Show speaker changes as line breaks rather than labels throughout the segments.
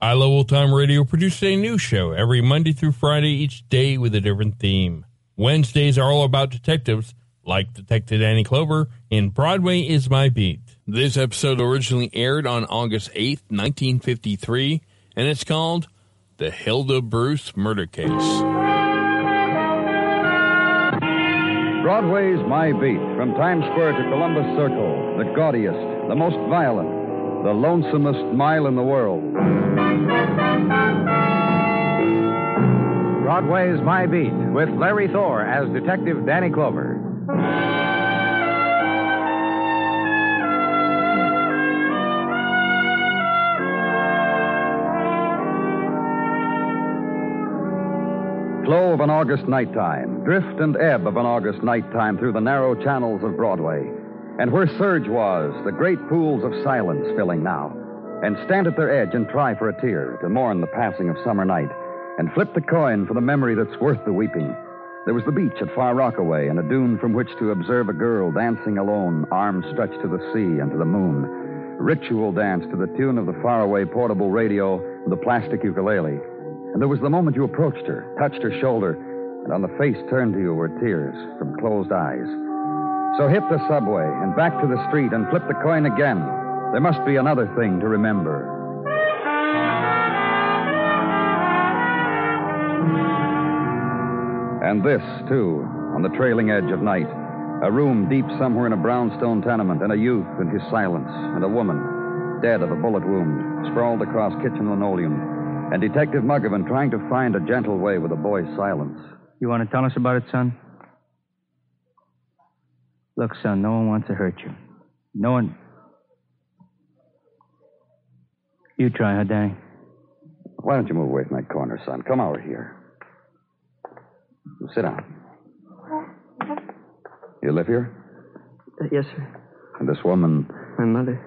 I Love Old Time Radio produces a new show every Monday through Friday, each day with a different theme. Wednesdays are all about detectives, like Detective Danny Clover in Broadway is My Beat. This episode originally aired on August 8th, 1953, and it's called The Hilda Bruce Murder Case.
Broadway's My Beat, from Times Square to Columbus Circle, the gaudiest, the most violent, the lonesomest mile in the world.
Broadway's My Beat with Larry Thor as Detective Danny Clover.
Flow of an August nighttime, drift and ebb of an August nighttime through the narrow channels of Broadway. And where surge was, the great pools of silence filling now. And stand at their edge and try for a tear to mourn the passing of summer night. And flip the coin for the memory that's worth the weeping. There was the beach at Far Rockaway and a dune from which to observe a girl dancing alone, arms stretched to the sea and to the moon. Ritual dance to the tune of the faraway portable radio the plastic ukulele. And there was the moment you approached her, touched her shoulder, and on the face turned to you were tears from closed eyes. So hit the subway and back to the street and flip the coin again. There must be another thing to remember. And this, too, on the trailing edge of night. A room deep somewhere in a brownstone tenement, and a youth in his silence, and a woman, dead of a bullet wound, sprawled across kitchen linoleum, and Detective Muggavan trying to find a gentle way with a boy's silence.
You want to tell us about it, son? Look, son, no one wants to hurt you. No one. You try, huh, Danny?
Why don't you move away from that corner, son? Come over here. Sit down. You live here?
Uh, yes, sir.
And this woman,
My mother.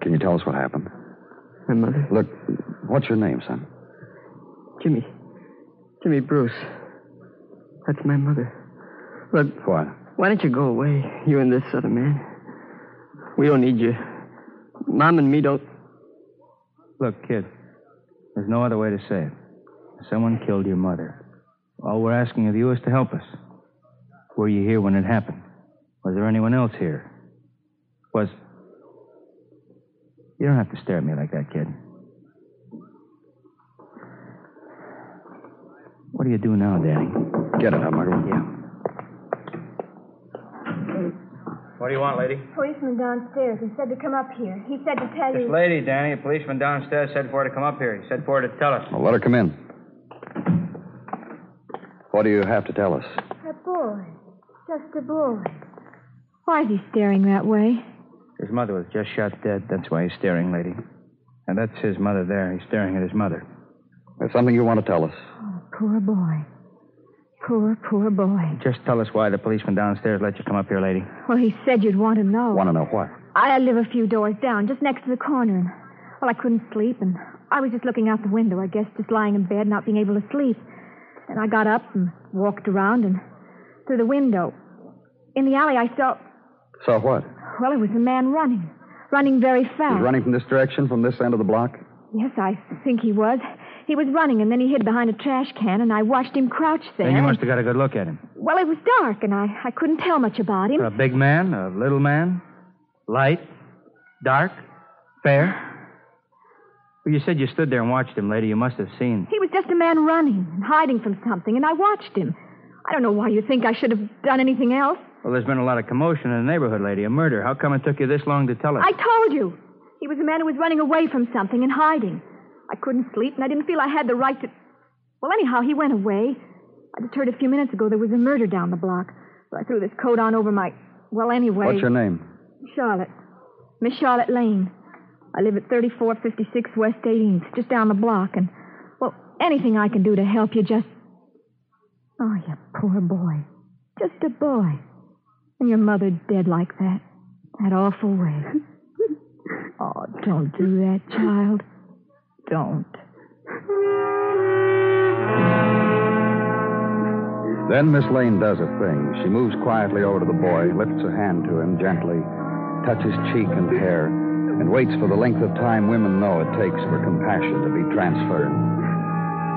can you tell us what happened?
My mother.
Look, what's your name, son?
Jimmy. Jimmy Bruce. That's my mother. Look,
What?
Why don't you go away, you and this other man? We don't need you. Mom and me don't.
Look, kid, there's no other way to say it. Someone killed your mother. All we're asking of you is to help us. Were you here when it happened? Was there anyone else here? Was. You don't have to stare at me like that, kid. What do you do now, Danny?
Get it, huh, Muggavan?
Yeah. What do you want, lady?
Policeman downstairs. He said to come up here. He said to tell
This
you.
lady, Danny, a policeman downstairs said for her to come up here. He said for her to tell us.
Well, let her come in. What do you have to tell us?
A boy. Just a boy. Why is he staring that way?
His mother was just shot dead. That's why he's staring, lady. And that's his mother there. He's staring at his mother.
There's something you want to tell us.
Oh, poor boy. Poor, poor boy.
Just tell us why the policeman downstairs let you come up here, lady.
Well, he said you'd want to know.
Want to know what?
I live a few doors down, just next to the corner. And, well, I couldn't sleep, and I was just looking out the window, I guess, just lying in bed, not being able to sleep. And I got up and walked around and through the window. In the alley, I saw.
Saw what?
Well, it was a man running. Running very fast.
He's running from this direction, from this end of the block?
Yes, I think he was. He was running, and then he hid behind a trash can, and I watched him crouch there.
Then you must have got a good look at him.
Well, it was dark, and I, I couldn't tell much about him.
A big man, a little man, light, dark, fair. Well, you said you stood there and watched him, lady. You must have seen.
He was just a man running and hiding from something, and I watched him. I don't know why you think I should have done anything else.
Well, there's been a lot of commotion in the neighborhood, lady. A murder. How come it took you this long to tell us?
I told you. He was a man who was running away from something and hiding. I couldn't sleep, and I didn't feel I had the right to. Well, anyhow, he went away. I just heard a few minutes ago there was a murder down the block. So I threw this coat on over my. Well, anyway.
What's your name?
Charlotte. Miss Charlotte Lane. I live at 3456 West 18th, just down the block, and, well, anything I can do to help you just. Oh, you poor boy. Just a boy. And your mother dead like that. That awful way. oh, don't do that, child. Don't.
Then Miss Lane does a thing. She moves quietly over to the boy, lifts a hand to him gently, touches cheek and hair, and waits for the length of time women know it takes for compassion to be transferred.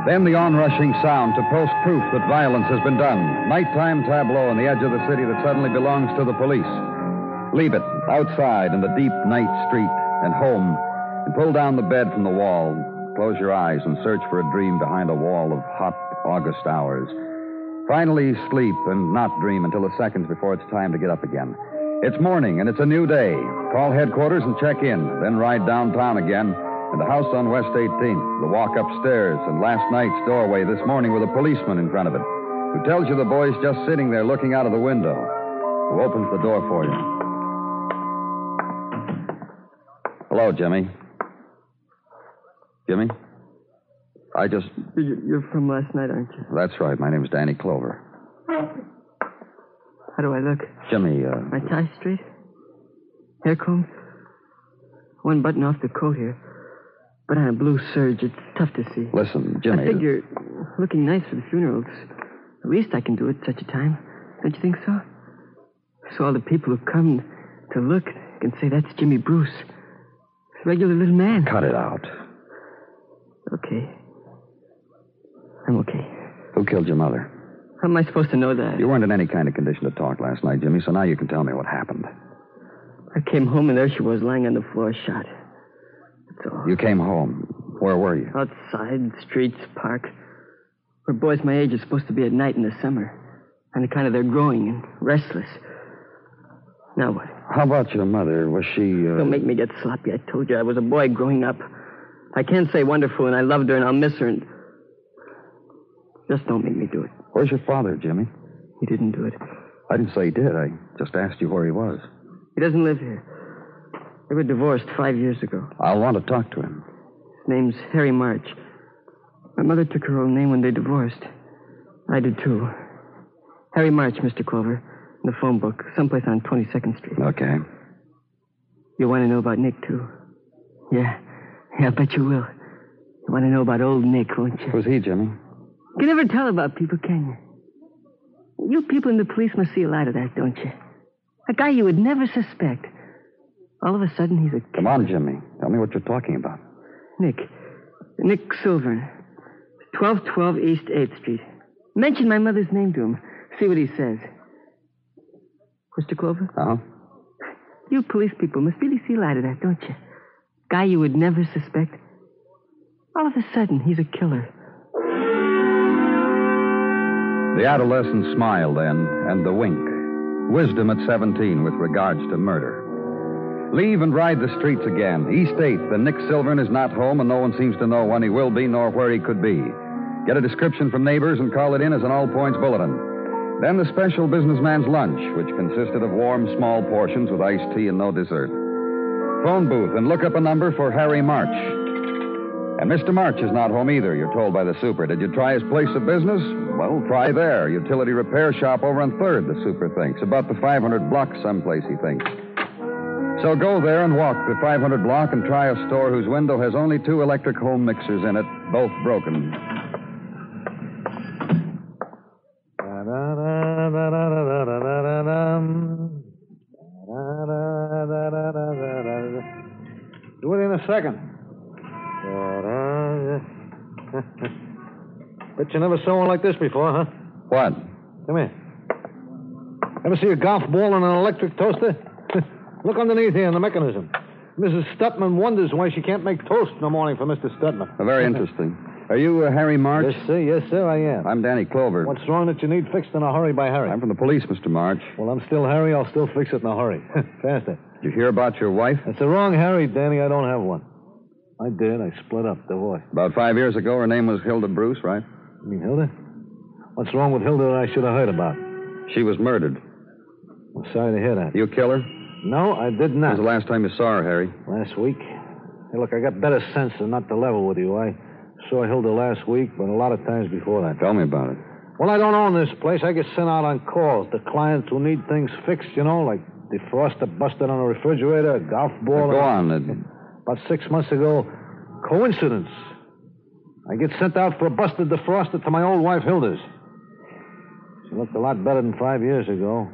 Then the onrushing sound to post proof that violence has been done. Nighttime tableau on the edge of the city that suddenly belongs to the police. Leave it outside in the deep night street and home, pull down the bed from the wall. Close your eyes and search for a dream behind a wall of hot August hours. Finally, sleep and not dream until the seconds before it's time to get up again. It's morning and it's a new day. Call headquarters and check in, then ride downtown again. And the house on West 18th, the walk upstairs, and last night's doorway this morning with a policeman in front of it, who tells you the boy's just sitting there looking out of the window, who opens the door for you. Hello, Jimmy. Jimmy? I just.
You're from last night, aren't you?
That's right. My name's Danny Clover.
How do I look?
Jimmy, uh.
My tie straight? Hair combed? One button off the coat here. But on a blue serge, it's tough to see.
Listen, Jimmy.
I figure looking nice for the funerals. The least I can do at such a time. Don't you think so? So all the people who come to look can say that's Jimmy Bruce. A regular little man.
Cut it out.
Okay. I'm okay.
Who killed your mother?
How am I supposed to know that?
You weren't in any kind of condition to talk last night, Jimmy, so now you can tell me what happened.
I came home and there she was lying on the floor shot. That's all.
You came home. Where were you?
Outside, streets, park. Where boys my age are supposed to be at night in the summer. And the kind of they're growing and restless. Now what?
How about your mother? Was she. Uh...
Don't make me get sloppy. I told you I was a boy growing up. I can't say wonderful and I loved her and I'll miss her and. Just don't make me do it.
Where's your father, Jimmy?
He didn't do it.
I didn't say he did. I just asked you where he was.
He doesn't live here. They were divorced five years ago.
I'll want to talk to him.
His name's Harry March. My mother took her own name when they divorced. I did too. Harry March, Mr. Clover. In the phone book, someplace on 22nd Street.
Okay.
You want to know about Nick, too? Yeah. Yeah, I bet you will. You want to know about old Nick, won't you?
Who's he, Jimmy?
You can never tell about people, can you? You people in the police must see a lot of that, don't you? A guy you would never suspect. All of a sudden, he's a.
Come on, Jimmy. Tell me what you're talking about.
Nick. Nick Silvern. 1212 East 8th Street. Mention my mother's name to him. See what he says. Mr. Clover?
Uh huh.
You police people must really see a lot of that, don't you? Guy you would never suspect. All of a sudden, he's a killer.
The adolescent smile then, and the wink. Wisdom at 17 with regards to murder. Leave and ride the streets again. East 8th, the Nick Silvern is not home, and no one seems to know when he will be nor where he could be. Get a description from neighbors and call it in as an all points bulletin. Then the special businessman's lunch, which consisted of warm, small portions with iced tea and no dessert. Phone booth and look up a number for Harry March. And Mr. March is not home either, you're told by the super. Did you try his place of business? Well, try there. Utility repair shop over on 3rd, the super thinks. About the 500 block someplace, he thinks. So go there and walk the 500 block and try a store whose window has only two electric home mixers in it, both broken.
Second. Bet you never saw one like this before, huh?
What?
Come here. Ever see a golf ball in an electric toaster? Look underneath here in the mechanism. Mrs. Stutman wonders why she can't make toast in the morning for Mr. Stutman.
Very interesting. Are you uh, Harry March?
Yes, sir. Yes, sir, I am.
I'm Danny Clover.
What's wrong that you need fixed in a hurry by Harry?
I'm from the police, Mr. March.
Well, I'm still Harry. I'll still fix it in a hurry. Faster.
Did you hear about your wife?
That's the wrong Harry, Danny. I don't have one. I did. I split up, divorced.
About five years ago, her name was Hilda Bruce, right?
You mean Hilda? What's wrong with Hilda that I should have heard about?
She was murdered.
I'm sorry to hear that.
You kill her?
No, I did
When
not.
was the last time you saw her, Harry?
Last week. Hey, look, I got better sense than not to level with you. I saw Hilda last week, but a lot of times before that.
Tell me about it.
Well, I don't own this place. I get sent out on calls to clients who need things fixed, you know, like defroster busted on a refrigerator, a golf ball.
Go on. It-
About six months ago, coincidence. I get sent out for a busted defroster to my old wife, Hilda's. She looked a lot better than five years ago.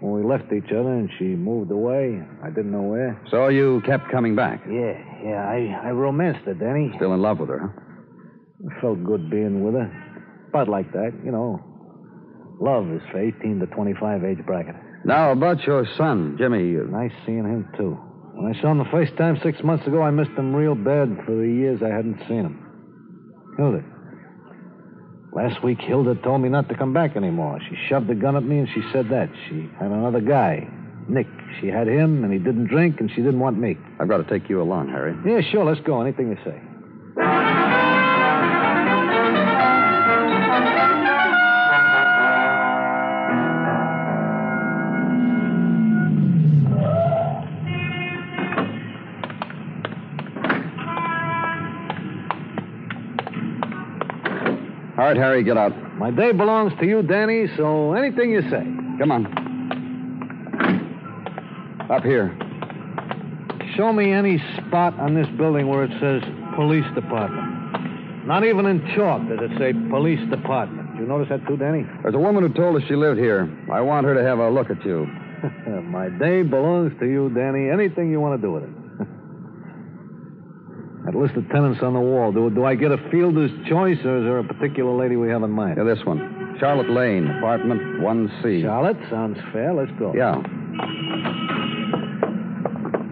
When we left each other and she moved away, I didn't know where.
So you kept coming back.
Yeah, yeah, I, I romanced her, Danny.
Still in love with her, huh?
It felt good being with her. But like that, you know. Love is for 18 to 25 age bracket.
Now, about your son, Jimmy.
Nice seeing him, too. When I saw him the first time six months ago, I missed him real bad for the years I hadn't seen him. Hilda. Last week, Hilda told me not to come back anymore. She shoved a gun at me and she said that. She had another guy, Nick. She had him and he didn't drink and she didn't want me.
I've got to take you along, Harry.
Yeah, sure, let's go. Anything you say.
Right, Harry, get out.
My day belongs to you, Danny, so anything you say.
Come on. Up here.
Show me any spot on this building where it says police department. Not even in chalk does it say police department. You notice that too, Danny?
There's a woman who told us she lived here. I want her to have a look at you.
My day belongs to you, Danny. Anything you want to do with it. That list of tenants on the wall, do, do I get a fielder's choice, or is there a particular lady we have in mind?
Yeah, this one. Charlotte Lane, apartment 1C.
Charlotte, sounds fair. Let's go.
Yeah.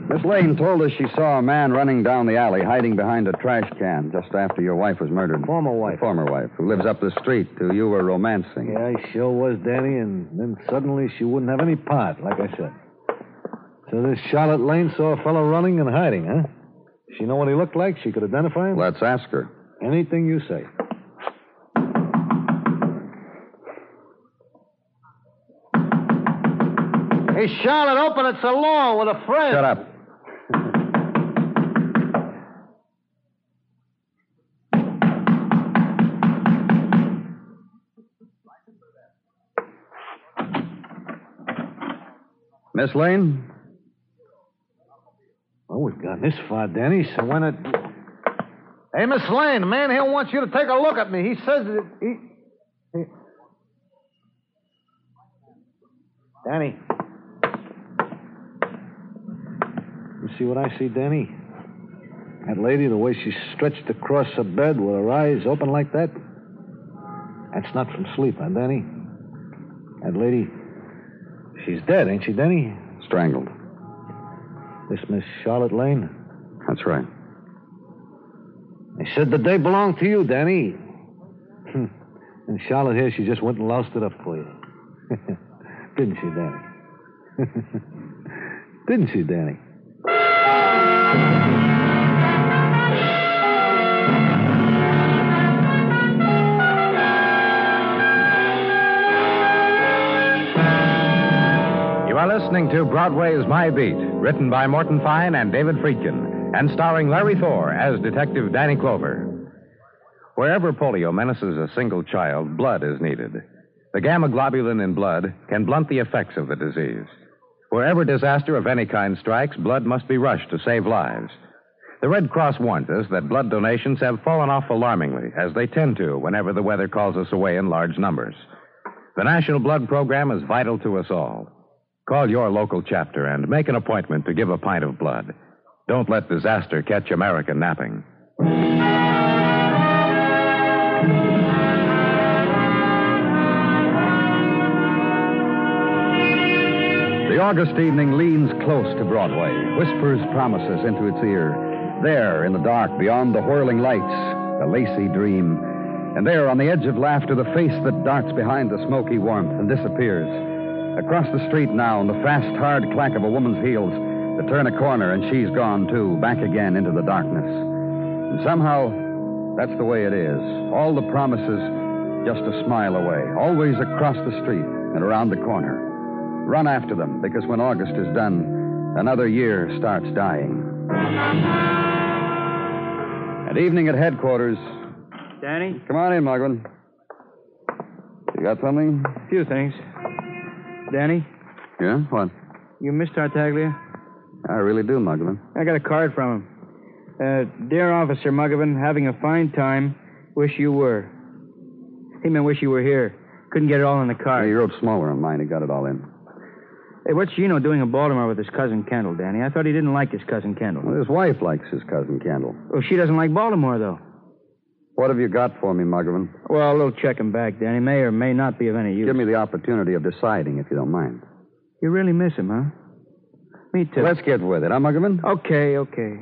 Miss Lane told us she saw a man running down the alley, hiding behind a trash can just after your wife was murdered.
Former wife.
Former wife, who lives up the street, who you were romancing.
Yeah, I sure was, Danny, and then suddenly she wouldn't have any part, like I said. So this Charlotte Lane saw a fellow running and hiding, huh? She know what he looked like? She could identify him?
Let's ask her.
Anything you say. Hey, Charlotte, open. It's alone with a friend.
Shut up. Miss Lane?
We've gone this far, Danny, so when it. Hey, Miss Lane, the man here wants you to take a look at me. He says that he. he... Danny. You see what I see, Danny? That lady, the way she's stretched across her bed with her eyes open like that? That's not from sleep, huh, Danny? That lady, she's dead, ain't she, Danny?
Strangled.
This Miss Charlotte Lane?
That's right.
They said the day belonged to you, Danny. Hmm. and Charlotte here, she just went and loused it up for you. Didn't she, Danny? Didn't she, Danny?
You are listening to Broadway's My Beat, written by Morton Fine and David Friedkin, and starring Larry Thor as Detective Danny Clover. Wherever polio menaces a single child, blood is needed. The gamma globulin in blood can blunt the effects of the disease. Wherever disaster of any kind strikes, blood must be rushed to save lives. The Red Cross warns us that blood donations have fallen off alarmingly, as they tend to whenever the weather calls us away in large numbers. The National Blood Program is vital to us all. Call your local chapter and make an appointment to give a pint of blood. Don't let disaster catch America napping.
The August evening leans close to Broadway, whispers promises into its ear. There, in the dark, beyond the whirling lights, the lacy dream. And there, on the edge of laughter, the face that darts behind the smoky warmth and disappears. Across the street now, and the fast, hard clack of a woman's heels, to turn a corner, and she's gone, too, back again into the darkness. And somehow, that's the way it is. All the promises just a smile away, always across the street and around the corner. Run after them, because when August is done, another year starts dying. At evening at headquarters.
Danny?
Come on in, Muggavan. You got something?
A few things. Danny,
Yeah? What?
you miss Tartaglia?
I really do, Muggavan.
I got a card from him. Uh, dear Officer Muggavan, having a fine time. Wish you were. He meant wish you were here. Couldn't get it all in the
He
card.
wrote smaller on mine. He got it all in.
Hey, what's Gino doing in Baltimore with his cousin Kendall, Danny? I thought he didn't like his cousin Kendall.
Well, his wife likes his cousin Kendall.
Well, she doesn't like Baltimore, though.
What have you got for me, Muggavan?
Well, a little checking back, Danny. May or may not be of any use.
Give me the opportunity of deciding, if you don't mind.
You really miss him, huh? Me too.
Let's get with it, huh, Muggavan?
Okay, okay.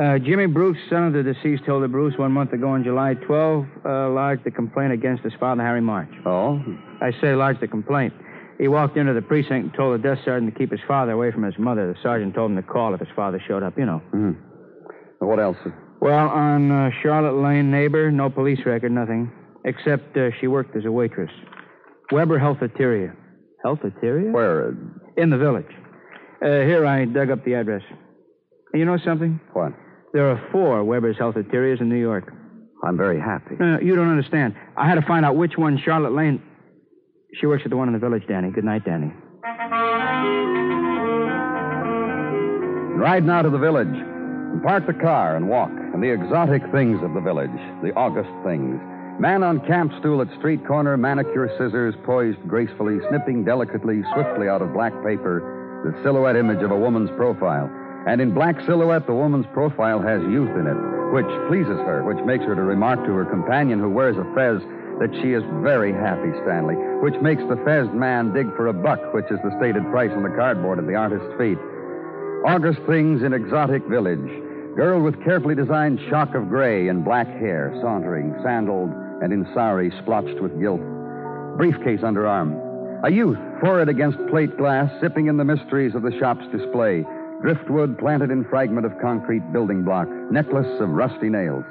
Uh, Jimmy Bruce, son of the deceased Hilda Bruce, one month ago on July 12, uh, lodged a complaint against his father, Harry March.
Oh?
I say lodged a complaint. He walked into the precinct and told the desk sergeant to keep his father away from his mother. The sergeant told him to call if his father showed up, you know.
hmm What else?
Well, on uh, Charlotte Lane, neighbor, no police record, nothing. Except uh, she worked as a waitress. Weber Healtheteria. Healtheteria?
Where?
In the village. Uh, here, I dug up the address. You know something?
What?
There are four Weber's Healtheterias in New York.
I'm very happy.
No, no, you don't understand. I had to find out which one Charlotte Lane. She works at the one in the village, Danny. Good night, Danny.
Ride now to the village. Park the car and walk. And the exotic things of the village. The August things. Man on camp stool at street corner, manicure scissors poised gracefully, snipping delicately, swiftly out of black paper, the silhouette image of a woman's profile. And in black silhouette, the woman's profile has youth in it, which pleases her, which makes her to remark to her companion who wears a fez that she is very happy, Stanley, which makes the fez man dig for a buck, which is the stated price on the cardboard at the artist's feet. August things in exotic village. Girl with carefully designed shock of gray and black hair, sauntering, sandaled, and in sari splotched with gilt. Briefcase under arm. A youth, forehead against plate glass, sipping in the mysteries of the shop's display. Driftwood planted in fragment of concrete building block. Necklace of rusty nails.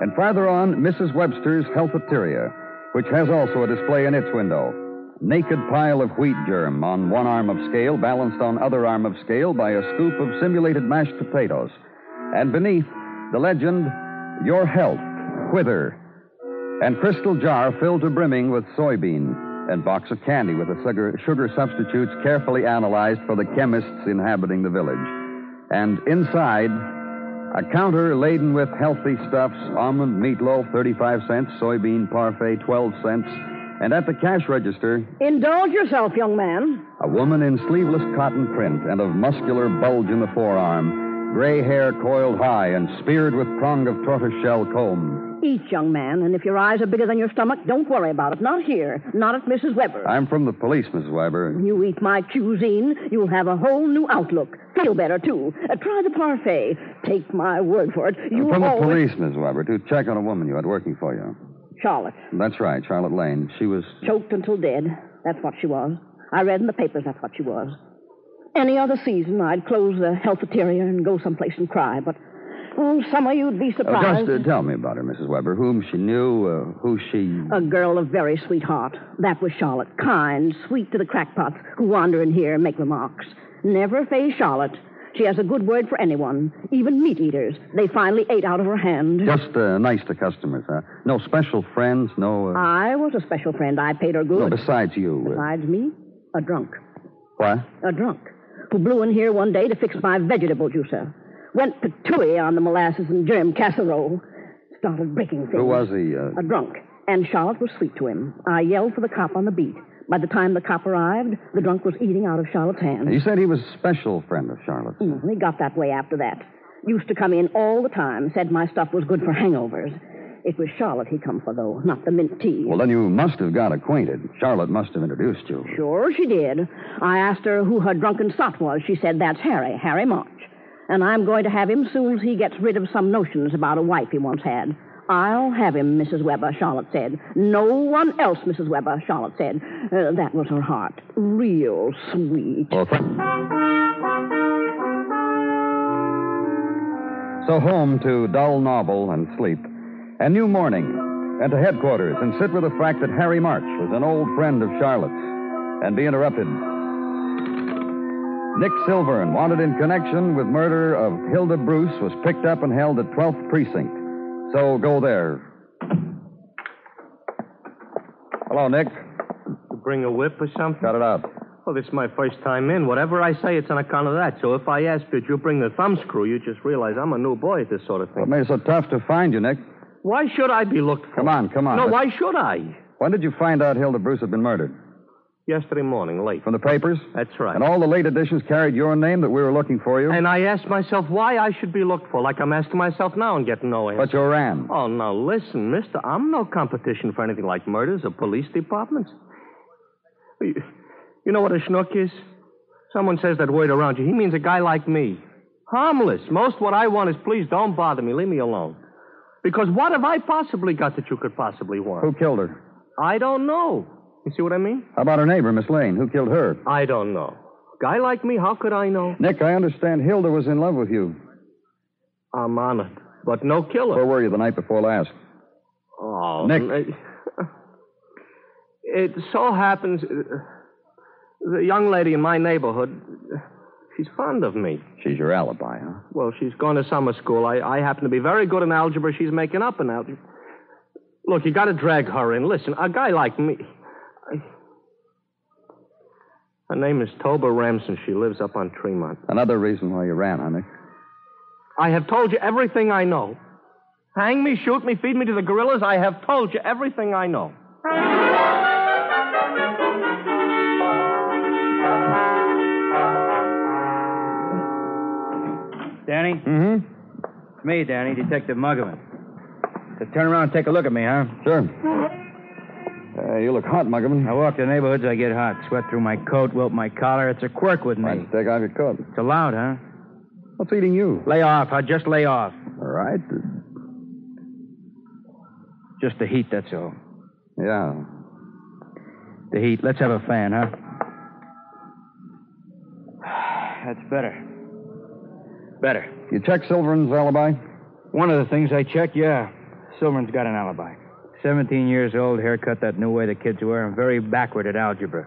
And farther on, Mrs. Webster's Healtheteria, which has also a display in its window. Naked pile of wheat germ on one arm of scale, balanced on other arm of scale by a scoop of simulated mashed potatoes. And beneath, the legend, Your Health, Whither. And crystal jar filled to brimming with soybean. And box of candy with the sugar, sugar substitutes carefully analyzed for the chemists inhabiting the village. And inside, a counter laden with healthy stuffs almond meatloaf, 35 cents, soybean parfait, 12 cents. And at the cash register,
Indulge yourself, young man.
a woman in sleeveless cotton print and of muscular bulge in the forearm, gray hair coiled high and speared with prong of tortoiseshell comb.
Eat, young man, and if your eyes are bigger than your stomach, don't worry about it. Not here. Not at Mrs. Weber.
I'm from the police, Mrs. Weber.
You eat my cuisine, you'll have a whole new outlook. Feel better, too. Uh, try the parfait. Take my word for it. You
I'm from the police, Mrs. Weber, to check on a woman you had working for you.
Charlotte.
That's right, Charlotte Lane. She was.
Choked until dead. That's what she was. I read in the papers that's what she was. Any other season, I'd close the healtheteria and go someplace and cry, but, oh, summer you'd be
Oh,
surprised.
just uh, tell me about her, Mrs. Weber. Whom she knew, uh, who she.
A girl of very sweet heart. That was Charlotte. Kind, sweet to the crackpots who wander in here and make remarks. Never face Charlotte. She has a good word for anyone, even meat eaters. They finally ate out of her hand.
Just uh, nice to customers, huh? No special friends, no. Uh...
I was a special friend. I paid her good.
no, besides you. Uh...
Besides me, a drunk.
What?
A drunk. Who blew in here one day to fix my vegetable juicer. Went patooey on the molasses and germ casserole. Started breaking things.
Who was he? Uh...
A drunk. And Charlotte was sweet to him. I yelled for the cop on the beat. By the time the cop arrived, the drunk was eating out of Charlotte's hand.
You said he was a special friend of Charlotte's.
Mm, he got that way after that. Used to come in all the time, said my stuff was good for hangovers. It was Charlotte he come for, though, not the mint tea.
Well, then you must have got acquainted. Charlotte must have introduced you.
Sure, she did. I asked her who her drunken sot was. She said that's Harry, Harry March. And I'm going to have him soon as he gets rid of some notions about a wife he once had. I'll have him, Mrs. Weber, Charlotte said. No one else, Mrs. Weber, Charlotte said. Uh, that was her heart. Real sweet.
So home to dull novel and sleep, and new morning, and to headquarters, and sit with the fact that Harry March was an old friend of Charlotte's, and be interrupted. Nick Silvern, wanted in connection with murder of Hilda Bruce, was picked up and held at 12th Precinct. So go there. Hello, Nick.
You bring a whip or something?
Got it out.
Well, this is my first time in. Whatever I say, it's on account of that. So if I ask that you bring the thumbscrew, you just realize I'm a new boy at this sort of
What
thing.
made it so tough to find you, Nick?
Why should I be looked for?
Come on, come on.
No,
Let's-
why should I?
When did you find out Hilda Bruce had been murdered?
Yesterday morning, late.
From the papers?
That's right.
And all the late editions carried your name that we were looking for you?
And I asked myself why I should be looked for, like I'm asking myself now and getting no answer.
But you ran.
Oh, now listen, mister. I'm no competition for anything like murders or police departments. You, you know what a schnook is? Someone says that word around you. He means a guy like me. Harmless. Most what I want is please don't bother me. Leave me alone. Because what have I possibly got that you could possibly want?
Who killed her?
I don't know. You see what I mean?
How about her neighbor, Miss Lane? Who killed her?
I don't know. Guy like me, how could I know?
Nick, I understand Hilda was in love with you.
I'm honored. But no killer.
Where were you the night before last?
Oh,
Nick.
It so happens uh, the young lady in my neighborhood, she's fond of me.
She's your alibi, huh?
Well, she's going to summer school. I, I happen to be very good in algebra. She's making up in algebra. Look, you got to drag her in. Listen, a guy like me. I... Her name is Toba Ramson. She lives up on Tremont.
Another reason why you ran, huh, Nick?
I have told you everything I know. Hang me, shoot me, feed me to the gorillas. I have told you everything I know.
Danny?
Mm-hmm.
It's me, Danny, Detective Muggavan. So turn around and take a look at me, huh?
Sure. Uh, you look hot, Muggavan.
I walk the neighborhoods, I get hot. Sweat through my coat, wilt my collar. It's a quirk with me.
don't take off your coat?
It's allowed, huh?
What's eating you?
Lay off. I'll just lay off.
All right.
Just the heat, that's all.
Yeah.
The heat. Let's have a fan, huh? That's better. Better.
You check Silvern's alibi?
One of the things I check, yeah. Silvern's got an alibi. 17 years old, haircut that new way the kids wear, and very backward at algebra.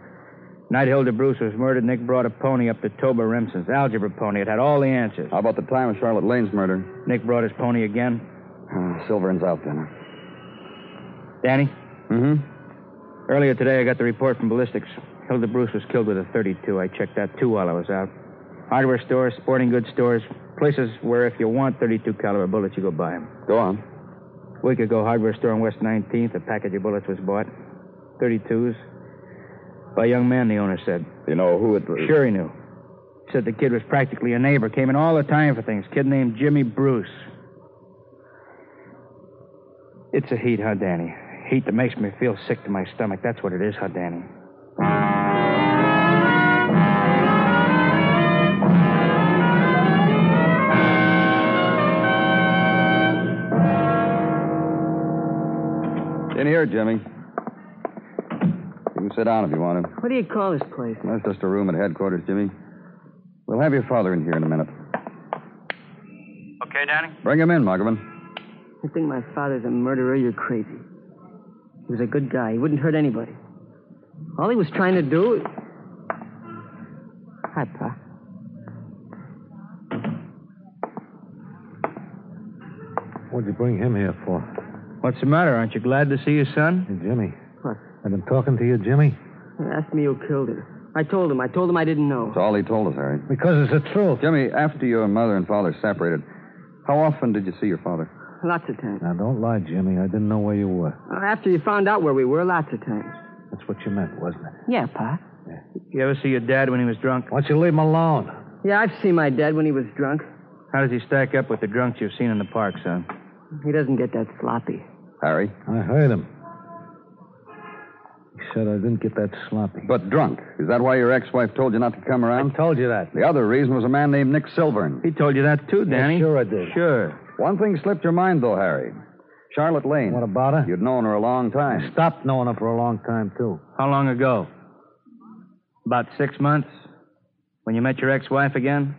Night Hilda Bruce was murdered, Nick brought a pony up to Toba Remsen's algebra pony. It had all the answers.
How about the time of Charlotte Lane's murder?
Nick brought his pony again.
Uh, Silvern's out then.
Danny,
Mm-hmm.
earlier today I got the report from ballistics. Hilda Bruce was killed with a 32. I checked that too while I was out. Hardware stores, sporting goods stores, places where if you want 32 caliber bullets, you go buy them.
Go on.
A week ago, hardware store on West 19th, a package of bullets was bought. 32s. By a young man, the owner said.
You know who it was?
Sure he knew. Said the kid was practically a neighbor. Came in all the time for things. Kid named Jimmy Bruce. It's a heat, huh, Danny? Heat that makes me feel sick to my stomach. That's what it is, huh, Danny?
In here, Jimmy. You can sit down if you want to.
What do you call this place?
That's just a room at headquarters, Jimmy. We'll have your father in here in a minute.
Okay, Danny?
Bring him in, Muggavan.
I think my father's a murderer? You're crazy. He was a good guy. He wouldn't hurt anybody. All he was trying to do. Hi, Pa.
What'd you bring him here for?
What's the matter? Aren't you glad to see your son?
Hey, Jimmy.
What?
I've been talking to you, Jimmy.
He asked me who killed him. I told him. I told him I didn't know.
That's all he told us, Harry.
Because it's the truth.
Jimmy, after your mother and father separated, how often did you see your father?
Lots of times.
Now, don't lie, Jimmy. I didn't know where you were.
Uh, After you found out where we were, lots of times.
That's what you meant, wasn't it?
Yeah, Pa.
You ever see your dad when he was drunk?
Why don't you leave him alone?
Yeah, I've seen my dad when he was drunk.
How does he stack up with the drunks you've seen in the park, son?
He doesn't get that sloppy.
Harry?
I heard him. He said I didn't get that sloppy.
But drunk. Is that why your ex-wife told you not to come around?
I told you that.
The other reason was a man named Nick Silvern.
He told you that too, Danny.
sure I did.
Sure.
One thing slipped your mind, though, Harry. Charlotte Lane.
What about her?
You'd known her a long time.
I
time.
stopped knowing her for a long time, too.
How long ago? About six months? When you met your ex-wife again?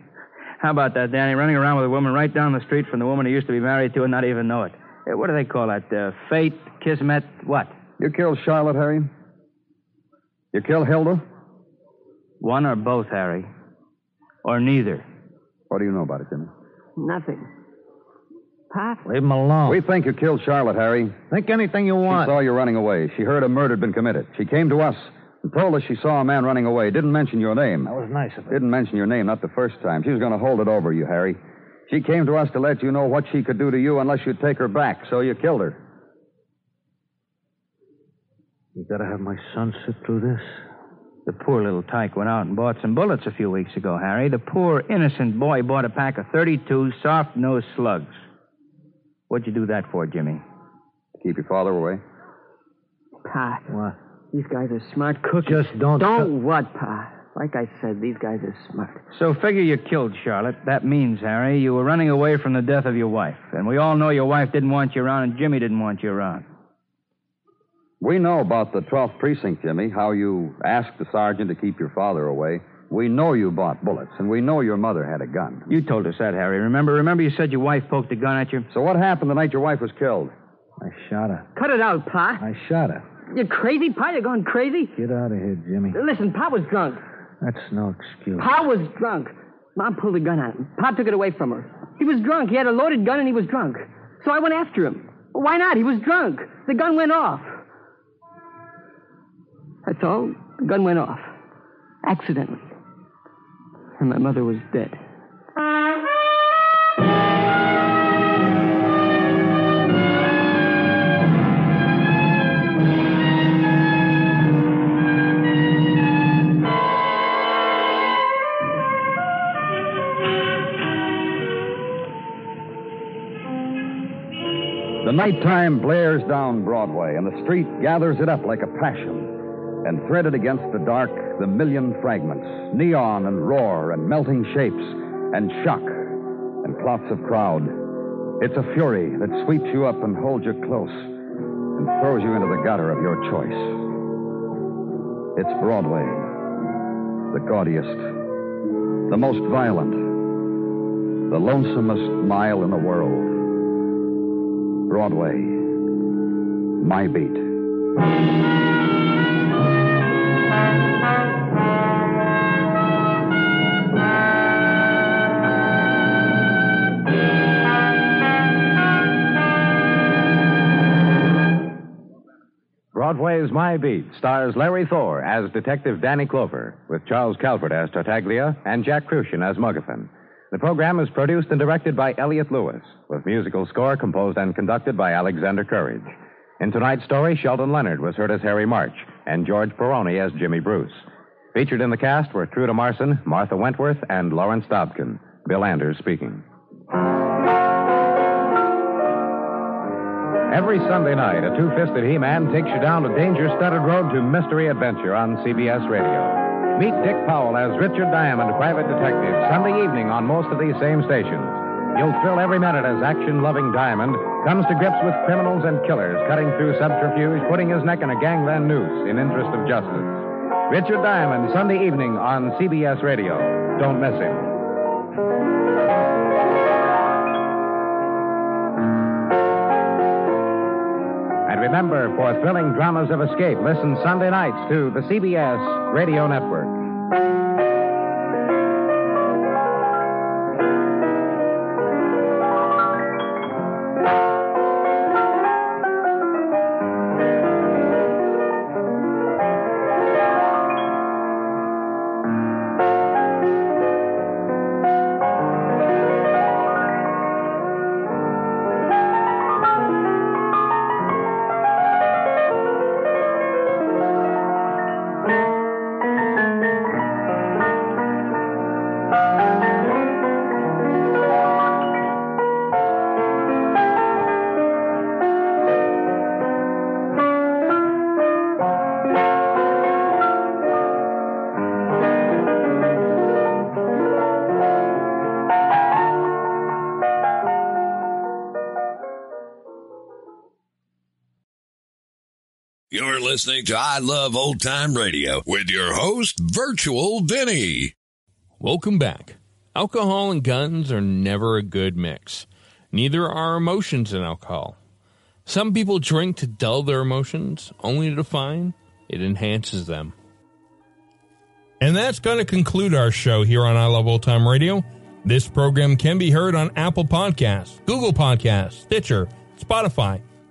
How about that, Danny? Running around with a woman right down the street from the woman you used to be married to and not even know it. Uh, What do they call that? Uh, fate, kismet, what?
You killed Charlotte, Harry? You killed Hilda?
One or both, Harry. Or neither.
What do you know about it, Jimmy?
Nothing. Pa?
Leave him alone.
We think you killed Charlotte, Harry.
Think anything you want.
She saw you running away. She heard a murder had been committed. She came to us and told us she saw a man running away. Didn't mention your name.
That was nice of her.
Didn't mention your name, not the first time. She was going to hold it over you, Harry. She came to us to let you know what she could do to you unless you'd take her back, so you killed her.
You gotta have my son sit through this.
The poor little tyke went out and bought some bullets a few weeks ago, Harry. The poor innocent boy bought a pack of 32 soft-nosed slugs. What'd you do that for, Jimmy?
Keep your father away.
Pa.
What?
These guys are smart cookies.
Just don't-
Don't what, Pa? Like I said, these guys are smart.
So figure you killed Charlotte. That means, Harry, you were running away from the death of your wife. And we all know your wife didn't want you around and Jimmy didn't want you around.
We know about the 12th precinct, Jimmy, how you asked the sergeant to keep your father away. We know you bought bullets, and we know your mother had a gun.
You told us that, Harry. Remember? Remember you said your wife poked a gun at you?
So what happened the night your wife was killed?
I shot her.
Cut it out, Pa.
I shot her.
You're crazy, Pa? You're going crazy?
Get out of here, Jimmy.
Listen, Pa was drunk.
That's no excuse.
Pa was drunk. Mom pulled a gun on him. Pa took it away from her. He was drunk. He had a loaded gun and he was drunk. So I went after him. Why not? He was drunk. The gun went off. That's all. The gun went off. Accidentally. And my mother was dead.
Nighttime blares down Broadway, and the street gathers it up like a passion. And threaded against the dark, the million fragments neon and roar and melting shapes and shock and clots of crowd. It's a fury that sweeps you up and holds you close and throws you into the gutter of your choice. It's Broadway, the gaudiest, the most violent, the lonesomest mile in the world. Broadway, my beat.
Broadway's My Beat stars Larry Thor as Detective Danny Clover, with Charles Calvert as Tartaglia and Jack Kruschen as Muggavan. The program is produced and directed by Elliott Lewis, with musical score composed and conducted by Alexander Courage. In tonight's story, Sheldon Leonard was heard as Harry March and George Peroni as Jimmy Bruce. Featured in the cast were Truda Marson, Martha Wentworth, and Lawrence Dobkin. Bill Anders speaking. Every Sunday night, a two fisted He Man takes you down a danger studded road to mystery adventure on CBS Radio. Meet Dick Powell as Richard Diamond, private detective, Sunday evening on most of these same stations. You'll thrill every minute as action loving Diamond comes to grips with criminals and killers, cutting through subterfuge, putting his neck in a gangland noose in interest of justice. Richard Diamond, Sunday evening on CBS Radio. Don't miss him. Remember, for thrilling dramas of escape, listen Sunday nights to the CBS Radio Network.
Listening to I Love Old Time Radio with your host, Virtual Vinny.
Welcome back. Alcohol and guns are never a good mix. Neither are emotions and alcohol. Some people drink to dull their emotions, only to find it enhances them. And that's going to conclude our show here on I Love Old Time Radio. This program can be heard on Apple Podcasts, Google Podcasts, Stitcher, Spotify,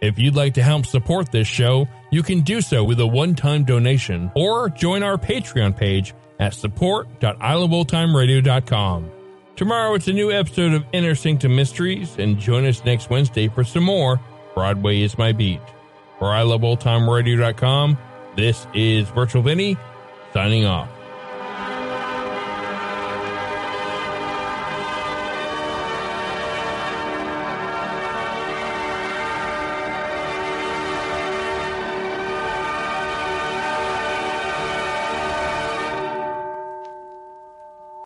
If you'd like to help support this show, you can do so with a one-time donation or join our Patreon page at support.iloveoldtimeradio.com. Tomorrow it's a new episode of Inner Sanctum Mysteries, and join us next Wednesday for some more Broadway is My Beat. For iloveoldtimeradio.com, this is Virtual Vinny, signing off.